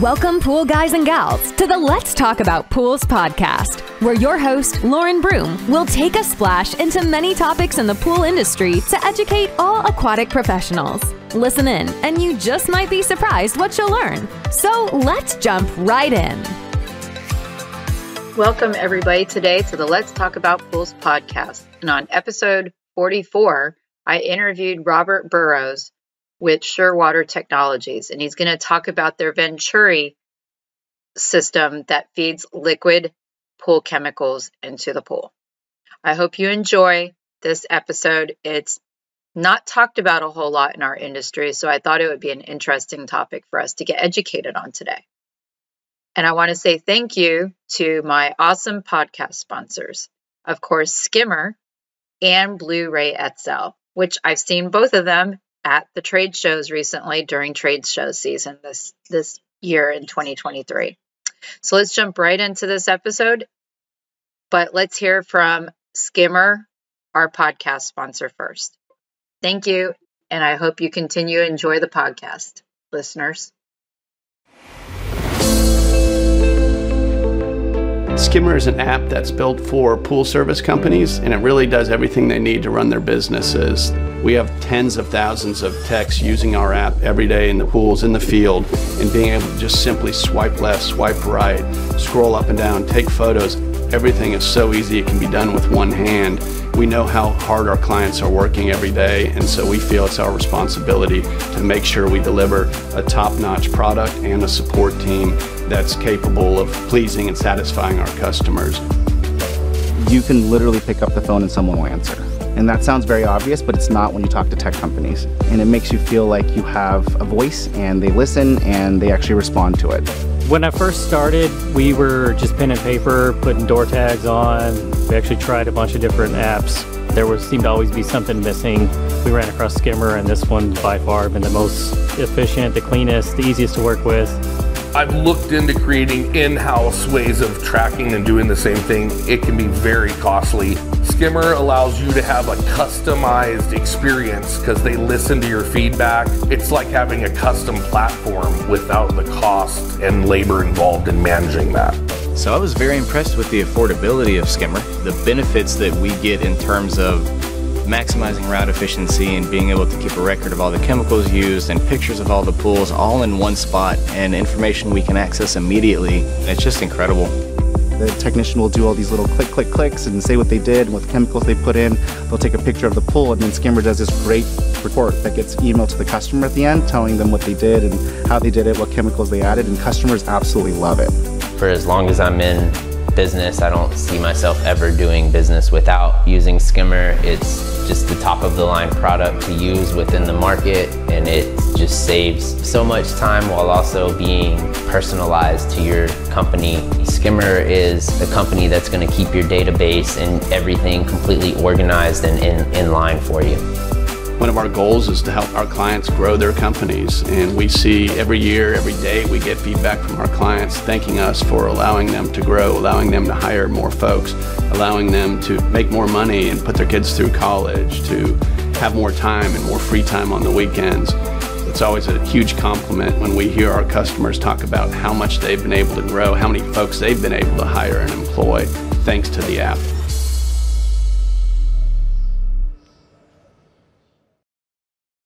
Welcome, pool guys and gals, to the Let's Talk About Pools podcast, where your host, Lauren Broom, will take a splash into many topics in the pool industry to educate all aquatic professionals. Listen in, and you just might be surprised what you'll learn. So let's jump right in. Welcome, everybody, today to the Let's Talk About Pools podcast. And on episode 44, I interviewed Robert Burrows with Surewater Technologies, and he's going to talk about their Venturi system that feeds liquid pool chemicals into the pool. I hope you enjoy this episode. It's not talked about a whole lot in our industry, so I thought it would be an interesting topic for us to get educated on today. And I want to say thank you to my awesome podcast sponsors. Of course, Skimmer and Blu ray XL, which I've seen both of them at the trade shows recently during trade show season this this year in 2023. So let's jump right into this episode. But let's hear from Skimmer, our podcast sponsor first. Thank you, and I hope you continue to enjoy the podcast, listeners. Skimmer is an app that's built for pool service companies, and it really does everything they need to run their businesses. We have tens of thousands of techs using our app every day in the pools, in the field, and being able to just simply swipe left, swipe right, scroll up and down, take photos. Everything is so easy, it can be done with one hand. We know how hard our clients are working every day, and so we feel it's our responsibility to make sure we deliver a top notch product and a support team that's capable of pleasing and satisfying our customers. You can literally pick up the phone and someone will answer. And that sounds very obvious, but it's not when you talk to tech companies. And it makes you feel like you have a voice and they listen and they actually respond to it. When I first started, we were just pen and paper, putting door tags on. We actually tried a bunch of different apps. There was seemed to always be something missing. We ran across Skimmer, and this one by far been the most efficient, the cleanest, the easiest to work with. I've looked into creating in-house ways of tracking and doing the same thing. It can be very costly. Skimmer allows you to have a customized experience because they listen to your feedback. It's like having a custom platform without the cost and labor involved in managing that. So I was very impressed with the affordability of Skimmer, the benefits that we get in terms of maximizing route efficiency and being able to keep a record of all the chemicals used and pictures of all the pools all in one spot and information we can access immediately. It's just incredible. The technician will do all these little click, click, clicks and say what they did and what chemicals they put in. They'll take a picture of the pool, and then Skimmer does this great report that gets emailed to the customer at the end, telling them what they did and how they did it, what chemicals they added, and customers absolutely love it. For as long as I'm in business, I don't see myself ever doing business without using Skimmer. It's just the top of the line product to use within the market and it just saves so much time while also being personalized to your company. Skimmer is a company that's going to keep your database and everything completely organized and in, in line for you. One of our goals is to help our clients grow their companies. And we see every year, every day, we get feedback from our clients thanking us for allowing them to grow, allowing them to hire more folks, allowing them to make more money and put their kids through college, to have more time and more free time on the weekends. It's always a huge compliment when we hear our customers talk about how much they've been able to grow, how many folks they've been able to hire and employ thanks to the app.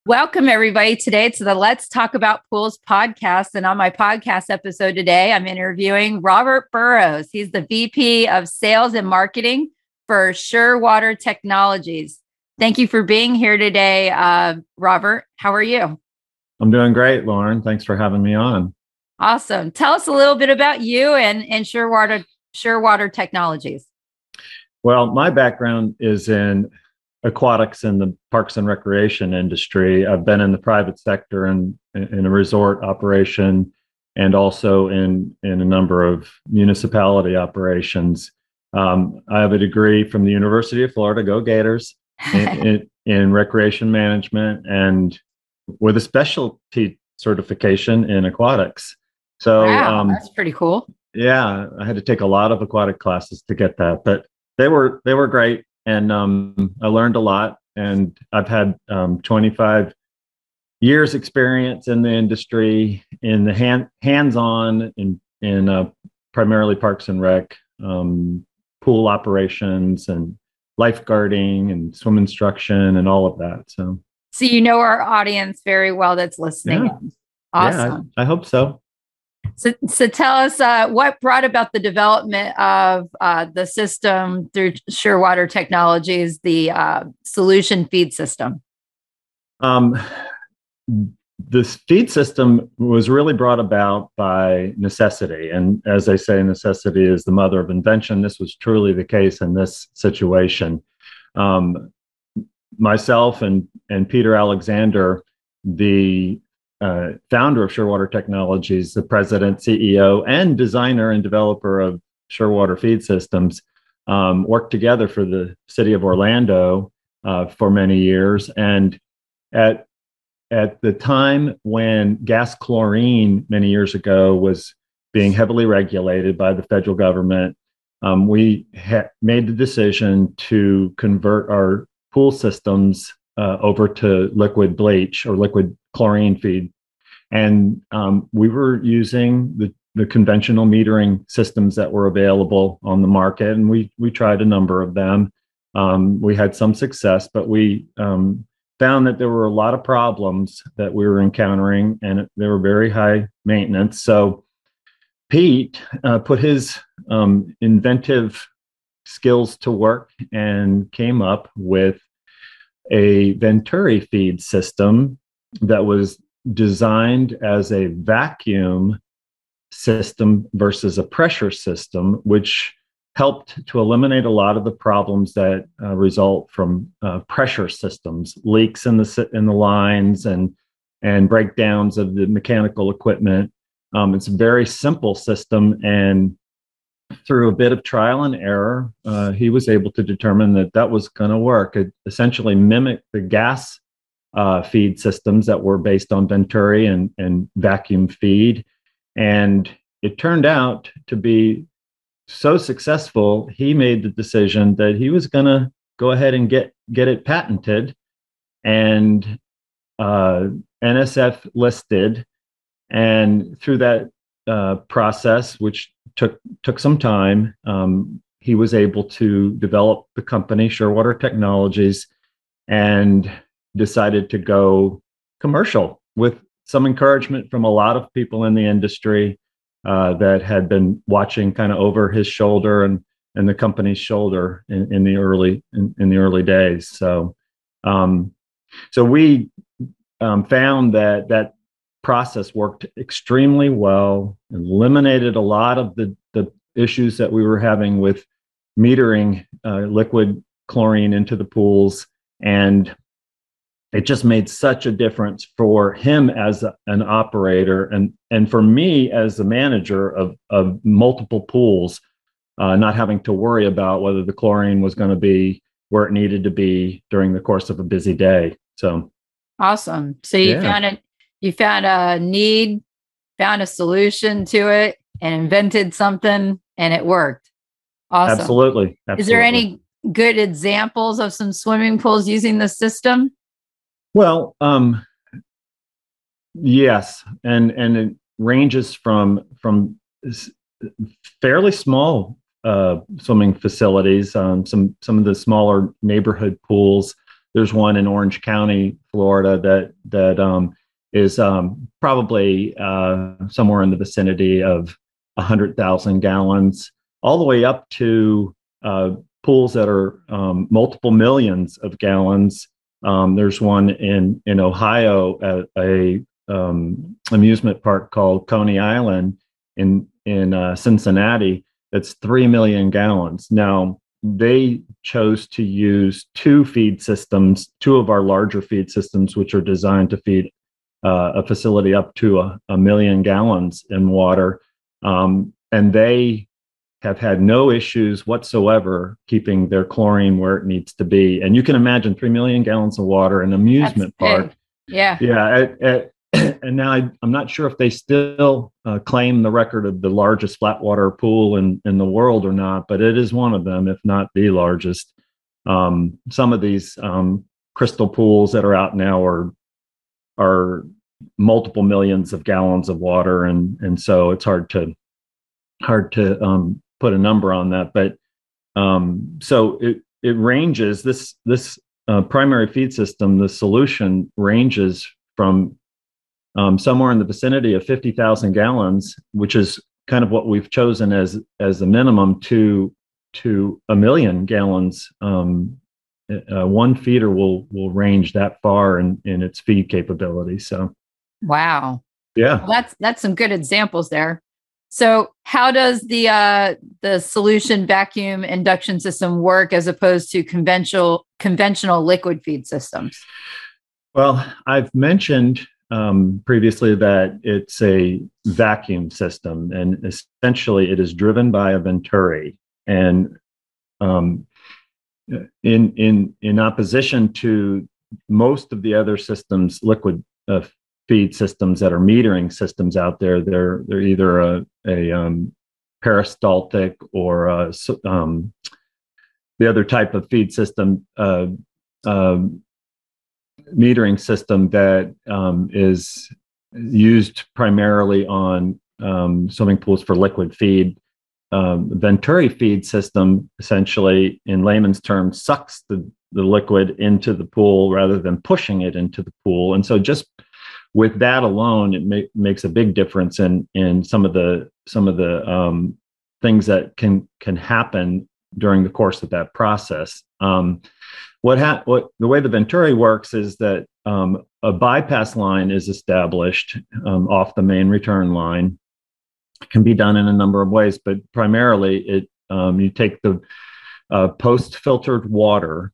Welcome, everybody, today to the Let's Talk About Pools podcast. And on my podcast episode today, I'm interviewing Robert Burrows. He's the VP of Sales and Marketing for Surewater Technologies. Thank you for being here today, uh, Robert. How are you? I'm doing great, Lauren. Thanks for having me on. Awesome. Tell us a little bit about you and, and Surewater, Surewater Technologies. Well, my background is in aquatics in the parks and recreation industry. I've been in the private sector and in a resort operation and also in, in a number of municipality operations. Um, I have a degree from the University of Florida, go Gators, in, in, in recreation management and with a specialty certification in aquatics. So wow, um, that's pretty cool. Yeah, I had to take a lot of aquatic classes to get that, but they were they were great and um, I learned a lot. And I've had um, 25 years experience in the industry in the hand, hands-on in in uh, primarily parks and rec um, pool operations and lifeguarding and swim instruction and all of that so so you know our audience very well that's listening Yeah. awesome yeah, I, I hope so So, so tell us uh, what brought about the development of uh, the system through Surewater Technologies, the uh, solution feed system. Um, this feed system was really brought about by necessity. And as they say, necessity is the mother of invention. This was truly the case in this situation. Um, myself and, and Peter Alexander, the uh, founder of Surewater Technologies, the president, CEO, and designer and developer of Surewater Feed Systems, um, worked together for the city of Orlando uh, for many years. And at at the time when gas chlorine many years ago was being heavily regulated by the federal government, um, we ha- made the decision to convert our pool systems uh, over to liquid bleach or liquid chlorine feed. And um, we were using the, the conventional metering systems that were available on the market, and we, we tried a number of them. Um, we had some success, but we um, found that there were a lot of problems that we were encountering and they were very high maintenance. So Pete uh, put his um, inventive skills to work and came up with a Venturi feed system that was designed as a vacuum system versus a pressure system, which helped to eliminate a lot of the problems that uh, result from uh, pressure systems, leaks in the in the lines, and and breakdowns of the mechanical equipment. Um, it's a very simple system, and through a bit of trial and error, uh, he was able to determine that that was going to work. It essentially mimicked the gas uh, feed systems that were based on Venturi and, and vacuum feed, and it turned out to be so successful, he made the decision that he was going to go ahead and get get it patented, and uh, NSF listed. And through that uh, process, which took took some time, um, he was able to develop the company Surewater Technologies, and decided to go commercial with some encouragement from a lot of people in the industry uh, that had been watching kind of over his shoulder and and the company's shoulder in, in the early in, in, the early days. So um, so we um, found that that process worked extremely well, eliminated a lot of the the issues that we were having with metering uh, liquid chlorine into the pools. And it just made such a difference for him as a, an operator and and for me as the manager of of multiple pools uh, not having to worry about whether the chlorine was going to be where it needed to be during the course of a busy day. So awesome. So you Yeah. found it you found a need found a solution to it and invented something and it worked. Awesome. Absolutely, is there any good examples of some swimming pools using the system? Well, um, yes, and and it ranges from from fairly small uh, swimming facilities, um, some some of the smaller neighborhood pools. There's one in Orange County, Florida, that that um, is um, probably uh, somewhere in the vicinity of hundred thousand gallons, all the way up to uh, pools that are um, multiple millions of gallons. Um, there's one in in Ohio at a um, amusement park called Coney Island in in uh, Cincinnati. That's three million gallons. Now they chose to use two feed systems, two of our larger feed systems, which are designed to feed uh, a facility up to a, a million gallons in water, um, and they have had no issues whatsoever keeping their chlorine where it needs to be. And you can imagine three million gallons of water in an amusement That's park. big. yeah Yeah. And now I, I'm not sure if they still uh, claim the record of the largest flat water pool in, in the world or not, but it is one of them, if not the largest. Um, some of these um, crystal pools that are out now are are multiple millions of gallons of water, and and so it's hard to hard to um, put a number on that. But um, so it it ranges this this uh, primary feed system. The solution ranges from um, somewhere in the vicinity of fifty thousand gallons, which is kind of what we've chosen as as a minimum to to a million gallons. Um, uh, one feeder will will range that far in in its feed capability. So, wow, yeah, well, that's that's some good examples there. So, how does the uh, the solution vacuum induction system work as opposed to conventional conventional liquid feed systems? Well, I've mentioned um, previously that it's a vacuum system, and essentially it is driven by a venturi. And um, in in in opposition to most of the other systems, liquid uh, feed systems that are metering systems out there, they're they're either a, a um, peristaltic or a, um, the other type of feed system uh, um, metering system that um, is used primarily on um, swimming pools for liquid feed um, Venturi feed system essentially, in layman's terms, sucks the, the liquid into the pool rather than pushing it into the pool. And so just with that alone, it ma- makes a big difference in in some of the some of the um, things that can can happen during the course of that process. Um, what ha- what the way the Venturi works is that um, a bypass line is established um, off the main return line can be done in a number of ways, but primarily it um, you take the uh, post filtered water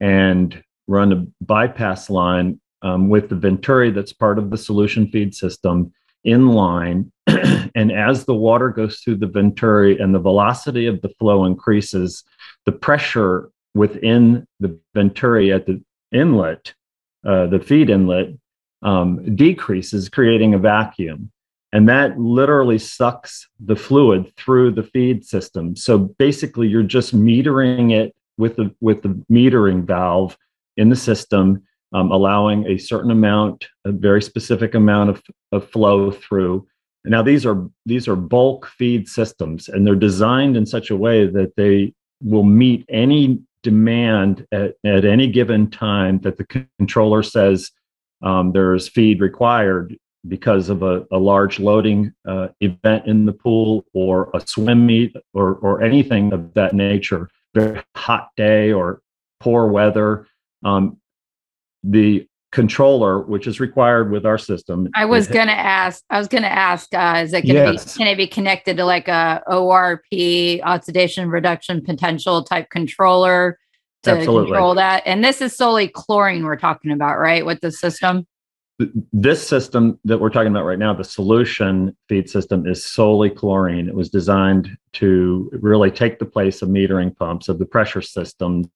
and run a bypass line um, with the venturi that's part of the solution feed system in line. and as the water goes through the venturi and the velocity of the flow increases, the pressure within the venturi at the inlet, uh, the feed inlet, um, decreases, creating a vacuum and that literally sucks the fluid through the feed system. So basically you're just metering it with the with the metering valve in the system um, allowing a certain amount a very specific amount of, of flow through. Now these are these are bulk feed systems and they're designed in such a way that they will meet any demand at, at any given time that the controller says um, there's feed required because of a, a large loading uh, event in the pool or a swim meet or, or anything of that nature, very hot day or poor weather, um, the controller, which is required with our system. I was going to ask, I was going to ask, uh, is it going to yes. be, can it be connected to like a ORP, oxidation reduction potential type controller to Absolutely. control that? And this is solely chlorine we're talking about, right? With the system? This system that we're talking about right now, the solution feed system, is solely chlorine. It was designed to really take the place of metering pumps, of the pressure systems.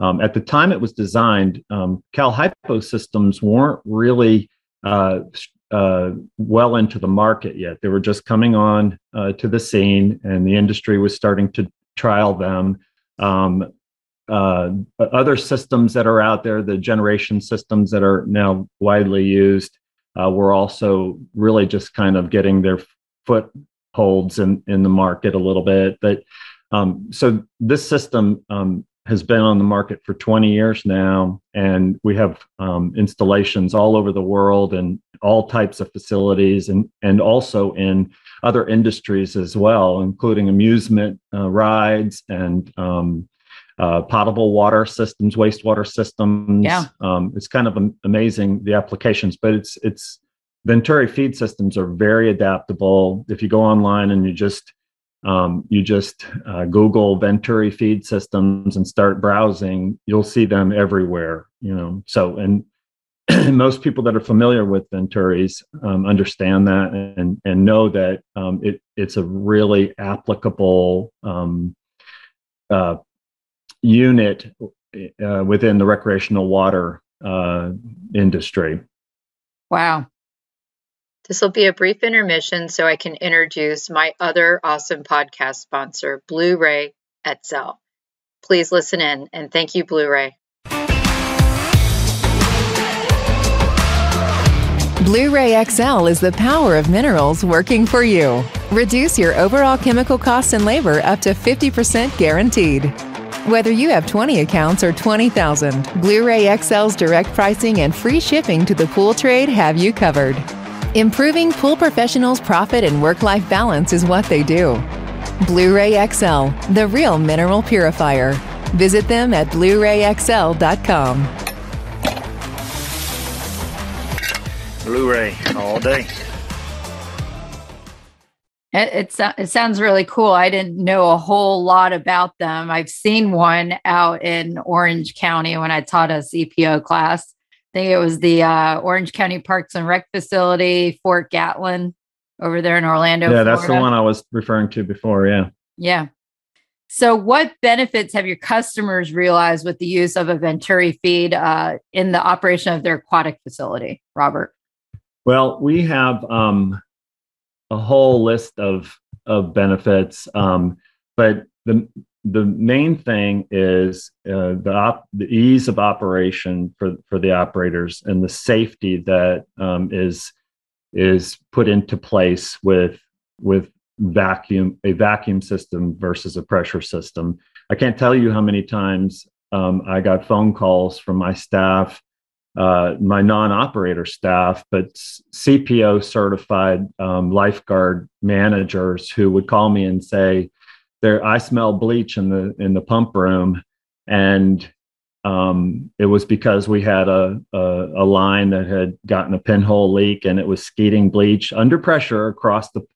Um, at the time it was designed, um, Cal Hypo systems weren't really uh, uh, well into the market yet. They were just coming on uh, to the scene, and the industry was starting to trial them. Um, uh, other systems that are out there, the generation systems that are now widely used, uh, were also really just kind of getting their footholds in, in the market a little bit. But um, so this system um, has been on the market for 20 years now, and we have um, installations all over the world and all types of facilities, and and also in other industries as well, including amusement uh, rides and um, uh, potable water systems, wastewater systems. Yeah. Um, it's kind of amazing the applications, but it's it's Venturi feed systems are very adaptable. If you go online and you just um, you just uh, Google Venturi feed systems and start browsing, you'll see them everywhere. You know, so and most people that are familiar with Venturis um, understand that and and know that um, it it's a really applicable um, uh, unit uh, within the recreational water uh, industry. Wow. This will be a brief intermission so I can introduce my other awesome podcast sponsor, Blu ray XL. Please listen in and thank you, Blu ray. Blu ray XL is the power of minerals working for you. Reduce your overall chemical costs and labor up to 50% guaranteed. Whether you have 20 accounts or 20,000, Blu ray XL's direct pricing and free shipping to the pool trade have you covered. Improving pool professionals' profit and work life balance is what they do. Blu ray XL, the real mineral purifier. Visit them at Blu rayxl.com. Blu-ray all day. It, it, it sounds really cool. I didn't know a whole lot about them. I've seen one out in Orange County when I taught a CPO class. I think it was the uh, Orange County Parks and Rec facility, Fort Gatlin, over there in Orlando. Yeah, that's the one I was referring to before. Yeah. Yeah. So, what benefits have your customers realized with the use of a Venturi feed uh, in the operation of their aquatic facility, Robert? Well, we have um, a whole list of of benefits, um, but the the main thing is uh, the op- the ease of operation for for the operators and the safety that um, is is put into place with with vacuum a vacuum system versus a pressure system. I can't tell you how many times um, I got phone calls from my staff uh, my non-operator staff, but CPO certified um, lifeguard managers who would call me and say, "There, I smell bleach in the in the pump room," and um, it was because we had a, a, a line that had gotten a pinhole leak and it was skeeting bleach under pressure across the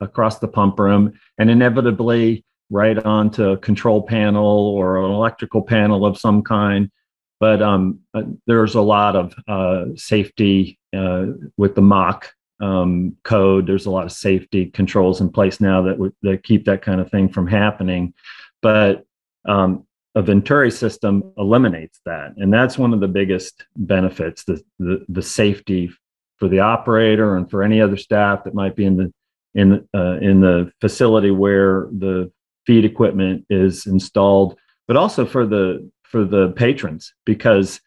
across the pump room, and inevitably right onto a control panel or an electrical panel of some kind but um, uh, there's a lot of uh, safety uh, with the MAHC um, code. There's a lot of safety controls in place now that, w- that keep that kind of thing from happening. But um, a Venturi system eliminates that, and that's one of the biggest benefits: the, the the, safety for the operator and for any other staff that might be in the in uh, in the facility where the feed equipment is installed, but also for the for the patrons because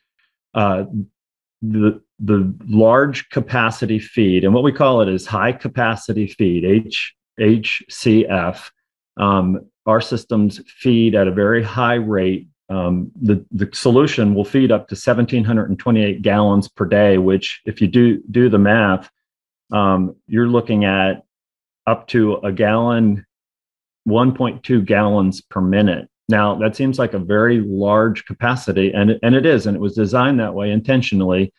uh, the the large capacity feed and what we call it is high capacity feed H HCF. Um, our systems feed at a very high rate. Um, the the solution will feed up to 1,728 gallons per day, which, if you do do the math, um, you're looking at up to a gallon, 1.2 gallons per minute now, that seems like a very large capacity, and, and it is, and it was designed that way intentionally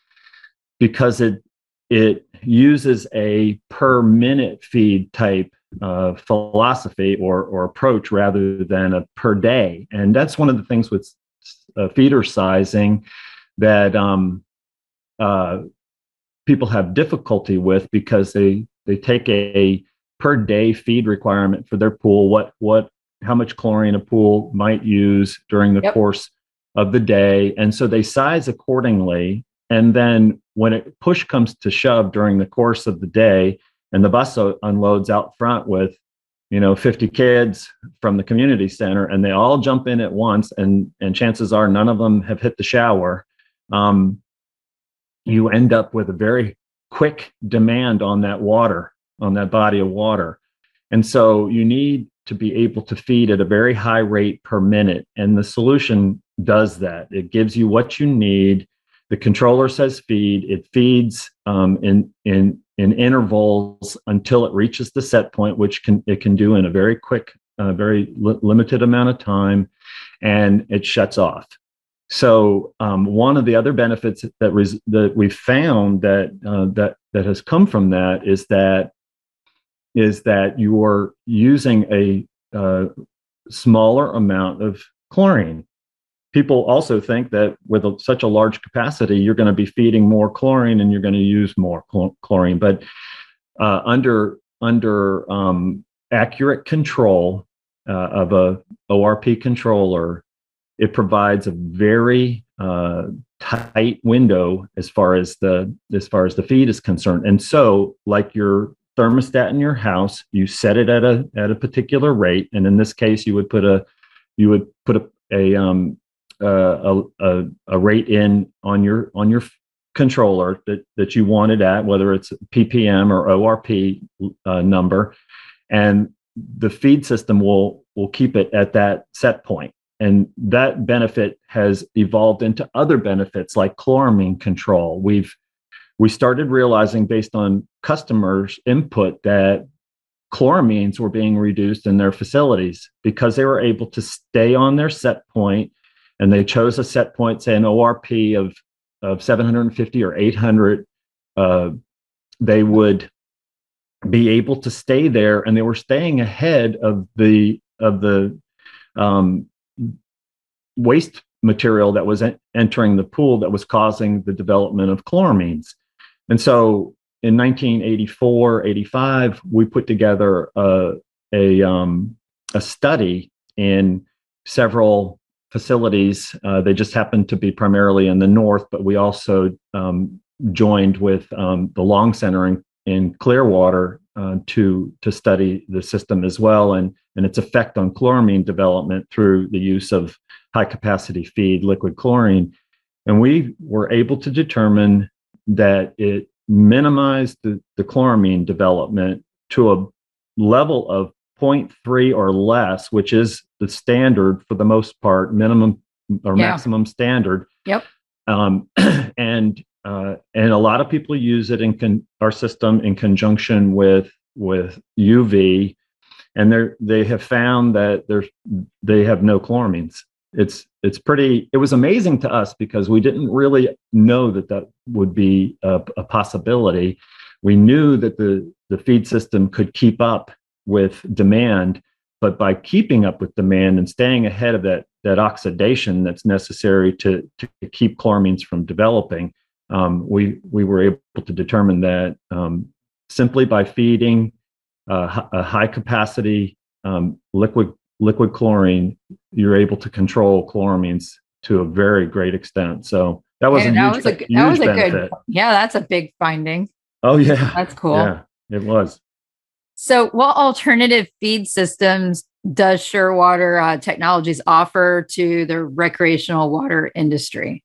because it it uses a per minute feed type uh, philosophy or, or approach rather than a per day. And that's one of the things with uh, feeder sizing that um, uh, people have difficulty with because they they take a, a per day feed requirement for their pool. What what how much chlorine a pool might use during the yep. course of the day. And so they size accordingly. And then when it push comes to shove during the course of the day, and the bus unloads out front with, you know, 50 kids from the community center, and they all jump in at once, and and chances are none of them have hit the shower. Um, you end up with a very quick demand on that water, on that body of water. And so you need to be able to feed at a very high rate per minute. And the solution does that. It gives you what you need. The controller says feed. It feeds um, in in in intervals until it reaches the set point, which can it can do in a very quick, uh, very li- limited amount of time, and it shuts off. So um, one of the other benefits that res- that we found that uh, that that has come from that is that is that you're using a uh, smaller amount of chlorine. People also think that with a, such a large capacity, you're going to be feeding more chlorine and you're going to use more chl- chlorine. But uh, under under um, accurate control uh, of a ORP controller, it provides a very uh, tight window as far as the as far as the feed is concerned. And so, like your thermostat in your house you set it at a at a particular rate and in this case you would put a you would put a a um uh, a, a, a rate in on your on your controller that, that you want it at, whether it's ppm or ORP uh, number, and the feed system will will keep it at that set point. And that benefit has evolved into other benefits like chloramine control. We've we started realizing based on customers' input that chloramines were being reduced in their facilities because they were able to stay on their set point and they chose a set point, say an ORP of, of 750 or 800. Uh, they would be able to stay there and they were staying ahead of the of the um, waste material that was entering the pool that was causing the development of chloramines and so in 1984, 85, we put together a, a, um, a study in several facilities. Uh, they just happened to be primarily in the north, but we also um, joined with um, the Long Center in, in Clearwater uh, to to study the system as well and and its effect on chloramine development through the use of high capacity feed liquid chlorine. And we were able to determine that it minimized the, the chloramine development to a level of 0.3 or less, which is the standard for the most part, minimum or yeah. maximum standard. Yep. Um, and uh, and a lot of people use it in con- our system in conjunction with with UV, and they they have found that there's they have no chloramines it's it's pretty it was amazing to us because we didn't really know that that would be a, a, possibility. We knew that the the feed system could keep up with demand but by keeping up with demand and staying ahead of that that oxidation that's necessary to to keep chloramines from developing um, we we were able to determine that um, simply by feeding uh, a high capacity um, liquid liquid chlorine, you're able to control chloramines to a very great extent. So that was, and a, that huge, was a, that was a benefit. good, yeah, that's a big finding. Oh yeah, that's cool. Yeah, it was. So, what alternative feed systems does Surewater uh, Technologies offer to the recreational water industry?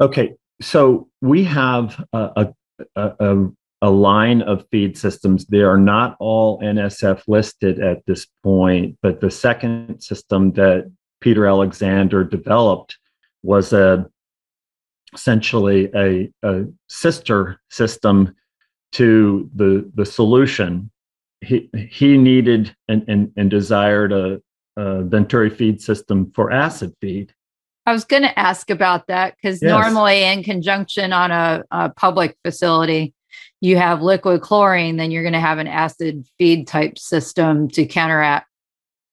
Okay, so we have a, a, a, a line of feed systems. They are not all NSF listed at this point, but the second system that Peter Alexander developed was a essentially a, a sister system to the the solution. He he needed and and, and desired a, a Venturi feed system for acid feed. I was going to ask about that because yes. normally, in conjunction on a, a public facility, you have liquid chlorine, then you're going to have an acid feed type system to counteract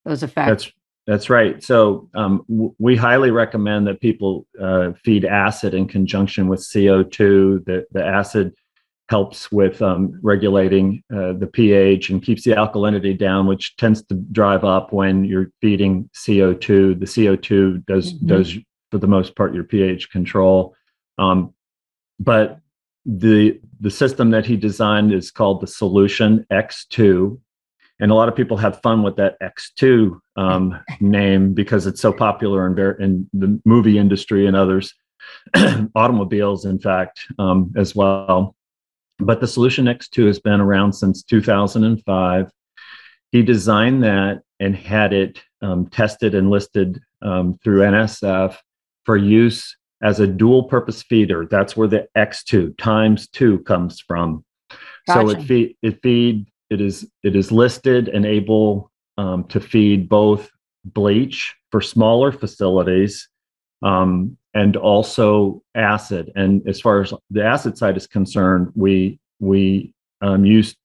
those effects. That's that's right. So um, w- we highly recommend that people uh, feed acid in conjunction with CO2. The, the acid helps with um, regulating uh, the pH and keeps the alkalinity down, which tends to drive up when you're feeding CO2. The CO2 does mm-hmm. does for the most part your pH control. Um, but the the system that he designed is called the Solution X2, and a lot of people have fun with that X2 um, name because it's so popular in, in the movie industry and others, automobiles, in fact, um, as well. But the Solution X2 has been around since 2005. He designed that and had it um, tested and listed um, through NSF for use as a dual purpose feeder. That's where the X2 times two comes from. Gotcha. So it feed it feed it is it is listed and able um, to feed both bleach for smaller facilities um, and also acid. And as far as the acid side is concerned, we we um, use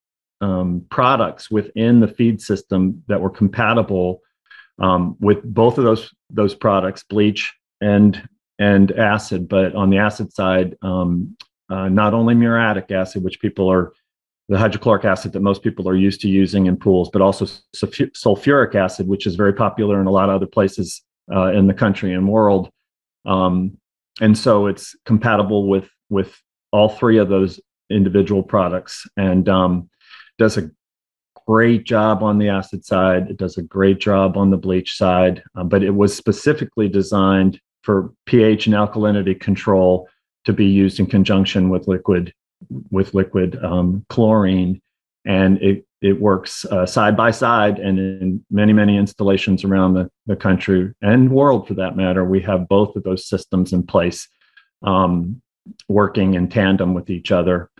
um, products within the feed system that were compatible um, with both of those those products, bleach and and acid. But on the acid side, um, uh, not only muriatic acid, which people are the hydrochloric acid that most people are used to using in pools, but also sulfuric acid, which is very popular in a lot of other places uh, in the country and world. Um, and so it's compatible with with all three of those individual products, and um, does a great job on the acid side. It does a great job on the bleach side, um, but it was specifically designed for pH and alkalinity control to be used in conjunction with liquid with liquid um, chlorine, and it it works uh, side by side. And in many many installations around the, the country and world, for that matter, we have both of those systems in place, um, working in tandem with each other.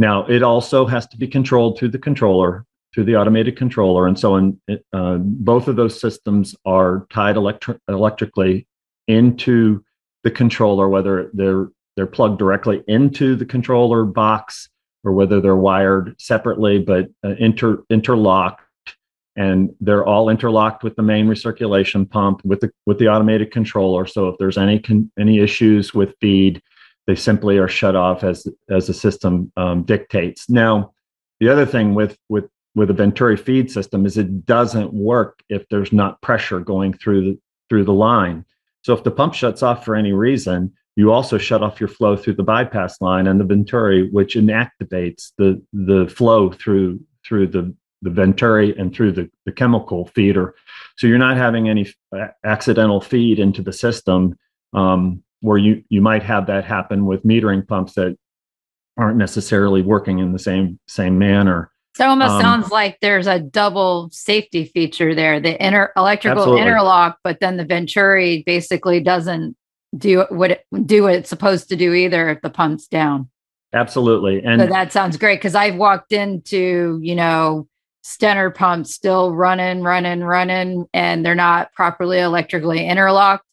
Now, it also has to be controlled through the controller, through the automated controller, and so in, uh, both of those systems are tied electri- electrically into the controller, whether they're they're plugged directly into the controller box or whether they're wired separately but uh, inter interlocked. And they're all interlocked with the main recirculation pump with the with the automated controller. So if there's any con- any issues with feed they simply are shut off as as the system um, dictates. Now the other thing with with with a venturi feed system is it doesn't work if there's not pressure going through the through the line so if the pump shuts off for any reason you also shut off your flow through the bypass line and the venturi, which inactivates the the flow through through the the venturi and through the, the chemical feeder. So you're not having any accidental feed into the system um, where you you might have that happen with metering pumps that aren't necessarily working in the same same manner. So it almost um, sounds like there's a double safety feature there: the inner electrical absolutely. interlock, but then the venturi basically doesn't do what it, do what it's supposed to do either if the pump's down. Absolutely. And so that sounds great because I've walked into, you know, Stenner pumps still running, running, running, and they're not properly electrically interlocked.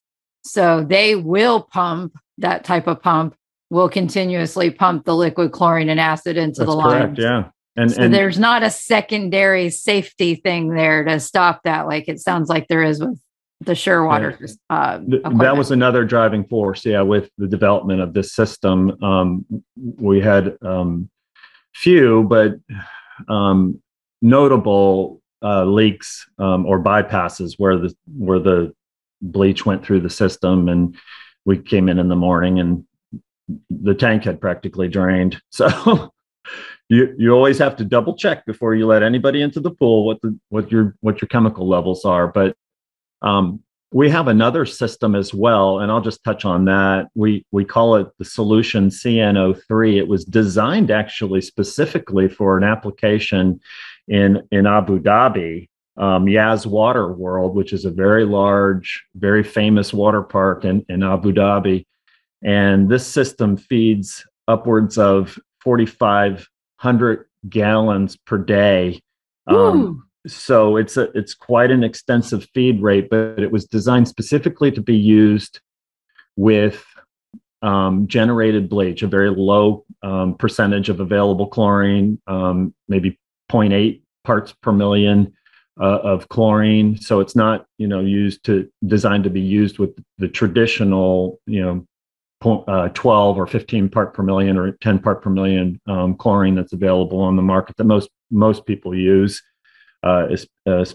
So they will pump that type of pump will continuously pump the liquid chlorine and acid into That's the line. Correct, yeah. And, so and there's not a secondary safety thing there to stop that, like it sounds like there is with the Surewater. Uh, that was another driving force, yeah, with the development of this system. Um, we had um, few, but um, notable uh, leaks um, or bypasses where the where the bleach went through the system, and we came in in the morning and the tank had practically drained. So. You you always have to double check before you let anybody into the pool what the what your what your chemical levels are but um, we have another system as well, and I'll just touch on that. We we call it the Solution cno3 It was designed actually specifically for an application in in Abu Dhabi, um, Yas Water World, which is a very large, very famous water park in, in Abu Dhabi. And this system feeds upwards of 4,500 gallons per day um, so it's a it's quite an extensive feed rate, but it was designed specifically to be used with um, generated bleach, a very low um, percentage of available chlorine, um, maybe 0.8 parts per million uh, of chlorine. So it's not you know used to designed to be used with the traditional you know uh, 12 or 15 part per million or 10 part per million um, chlorine that's available on the market that most most people use uh, uh,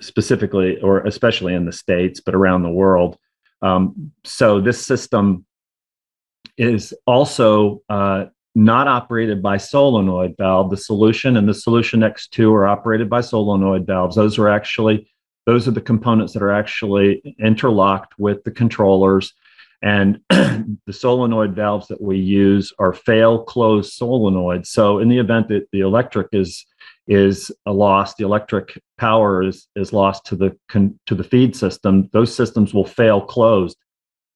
specifically or especially in the states, but around the world. Um, so this system is also uh, not operated by solenoid valve. The solution and the solution X2 are operated by solenoid valves. Those are actually those are the components that are actually interlocked with the controllers. And the solenoid valves that we use are fail close solenoids. So in the event that the electric is is lost, the electric power is is lost to the con, to the feed system. Those systems will fail closed,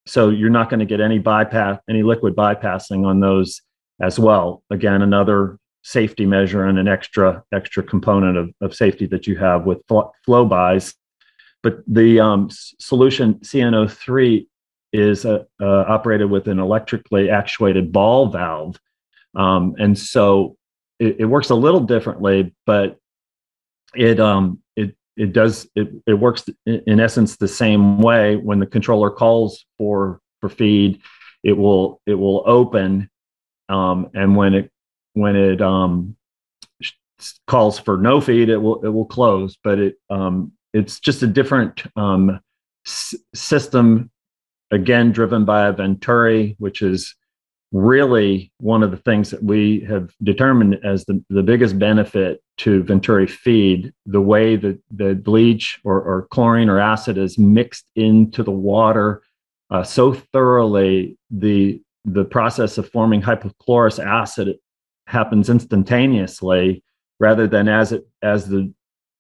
so you're not going to get any bypass, any liquid bypassing on those as well. Again, another safety measure and an extra extra component of, of safety that you have with flow buys. But the um, solution CN03 is uh, uh, operated with an electrically actuated ball valve. Um, and so it, it, works a little differently, but it um it it does it it works in, essence the same way. When the controller calls for for feed, it will it will open, um, and when it when it um calls for no feed, it will it will close. But it um it's just a different um s- system again driven by a venturi which is really one of the things that we have determined as the, the biggest benefit to Venturi feed, the way that the bleach or, or chlorine or acid is mixed into the water uh, so thoroughly, the the process of forming hypochlorous acid happens instantaneously rather than as it as the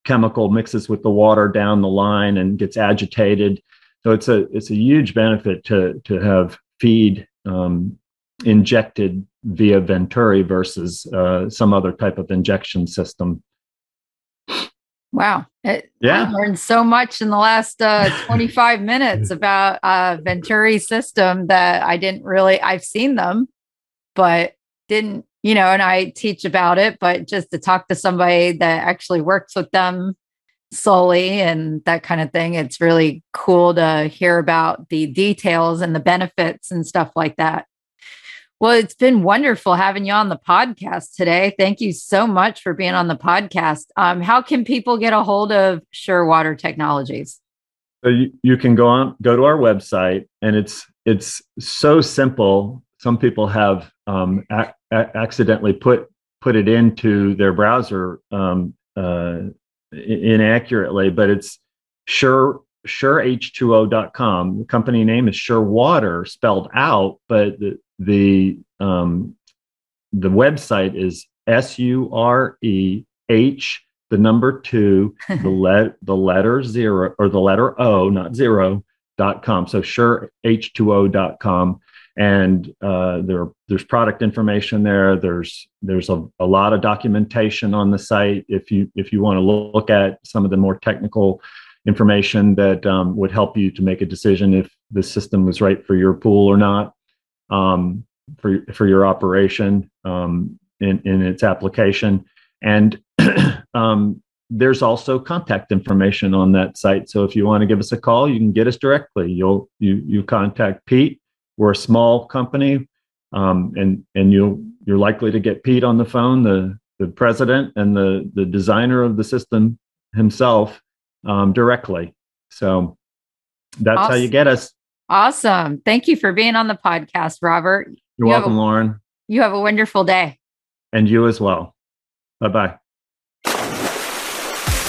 chemical mixes with the water down the line and gets agitated. So it's a it's a huge benefit to to have feed um, injected via Venturi versus uh, some other type of injection system. Wow. It, yeah. I learned so much in the last uh, 25 minutes about uh, Venturi system that I didn't really, I've seen them, but didn't, you know, and I teach about it, but just to talk to somebody that actually works with them solely and that kind of thing, it's really cool to hear about the details and the benefits and stuff like that. Well, it's been wonderful having you on the podcast today. Thank you so much for being on the podcast. Um, how can people get a hold of Surewater Technologies? So you, you can go on go to our website, and it's it's so simple. Some people have um, a- a- accidentally put put it into their browser um, uh, inaccurately, but it's sure sureh2o.com. The company name is Sure Water, spelled out, but the the um, the website is S U R E H the number two the let the letter zero or the letter O not zero dot com. So sure h2o dot com and uh, there there's product information there. There's there's a, a lot of documentation on the site if you if you want to look at some of the more technical information that um, would help you to make a decision if the system was right for your pool or not um, for for your operation um, in in its application. And um, there's also contact information on that site. So if you want to give us a call, you can get us directly. You'll you you contact Pete. We're a small company, um, and and you you're likely to get Pete on the phone, the the president and the the designer of the system himself um, directly. So that's awesome. how you get us. Awesome. Thank you for being on the podcast, Robert. You're you welcome, a, Lauren. You have a wonderful day. And you as well. Bye bye.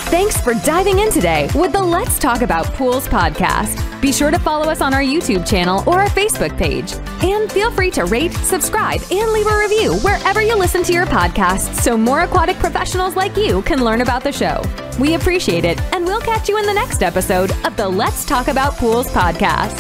Thanks for diving in today with the Let's Talk About Pools podcast. Be sure to follow us on our YouTube channel or our Facebook page. And feel free to rate, subscribe, and leave a review wherever you listen to your podcast so more aquatic professionals like you can learn about the show. We appreciate it, and we'll catch you in the next episode of the Let's Talk About Pools podcast.